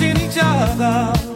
missing each other.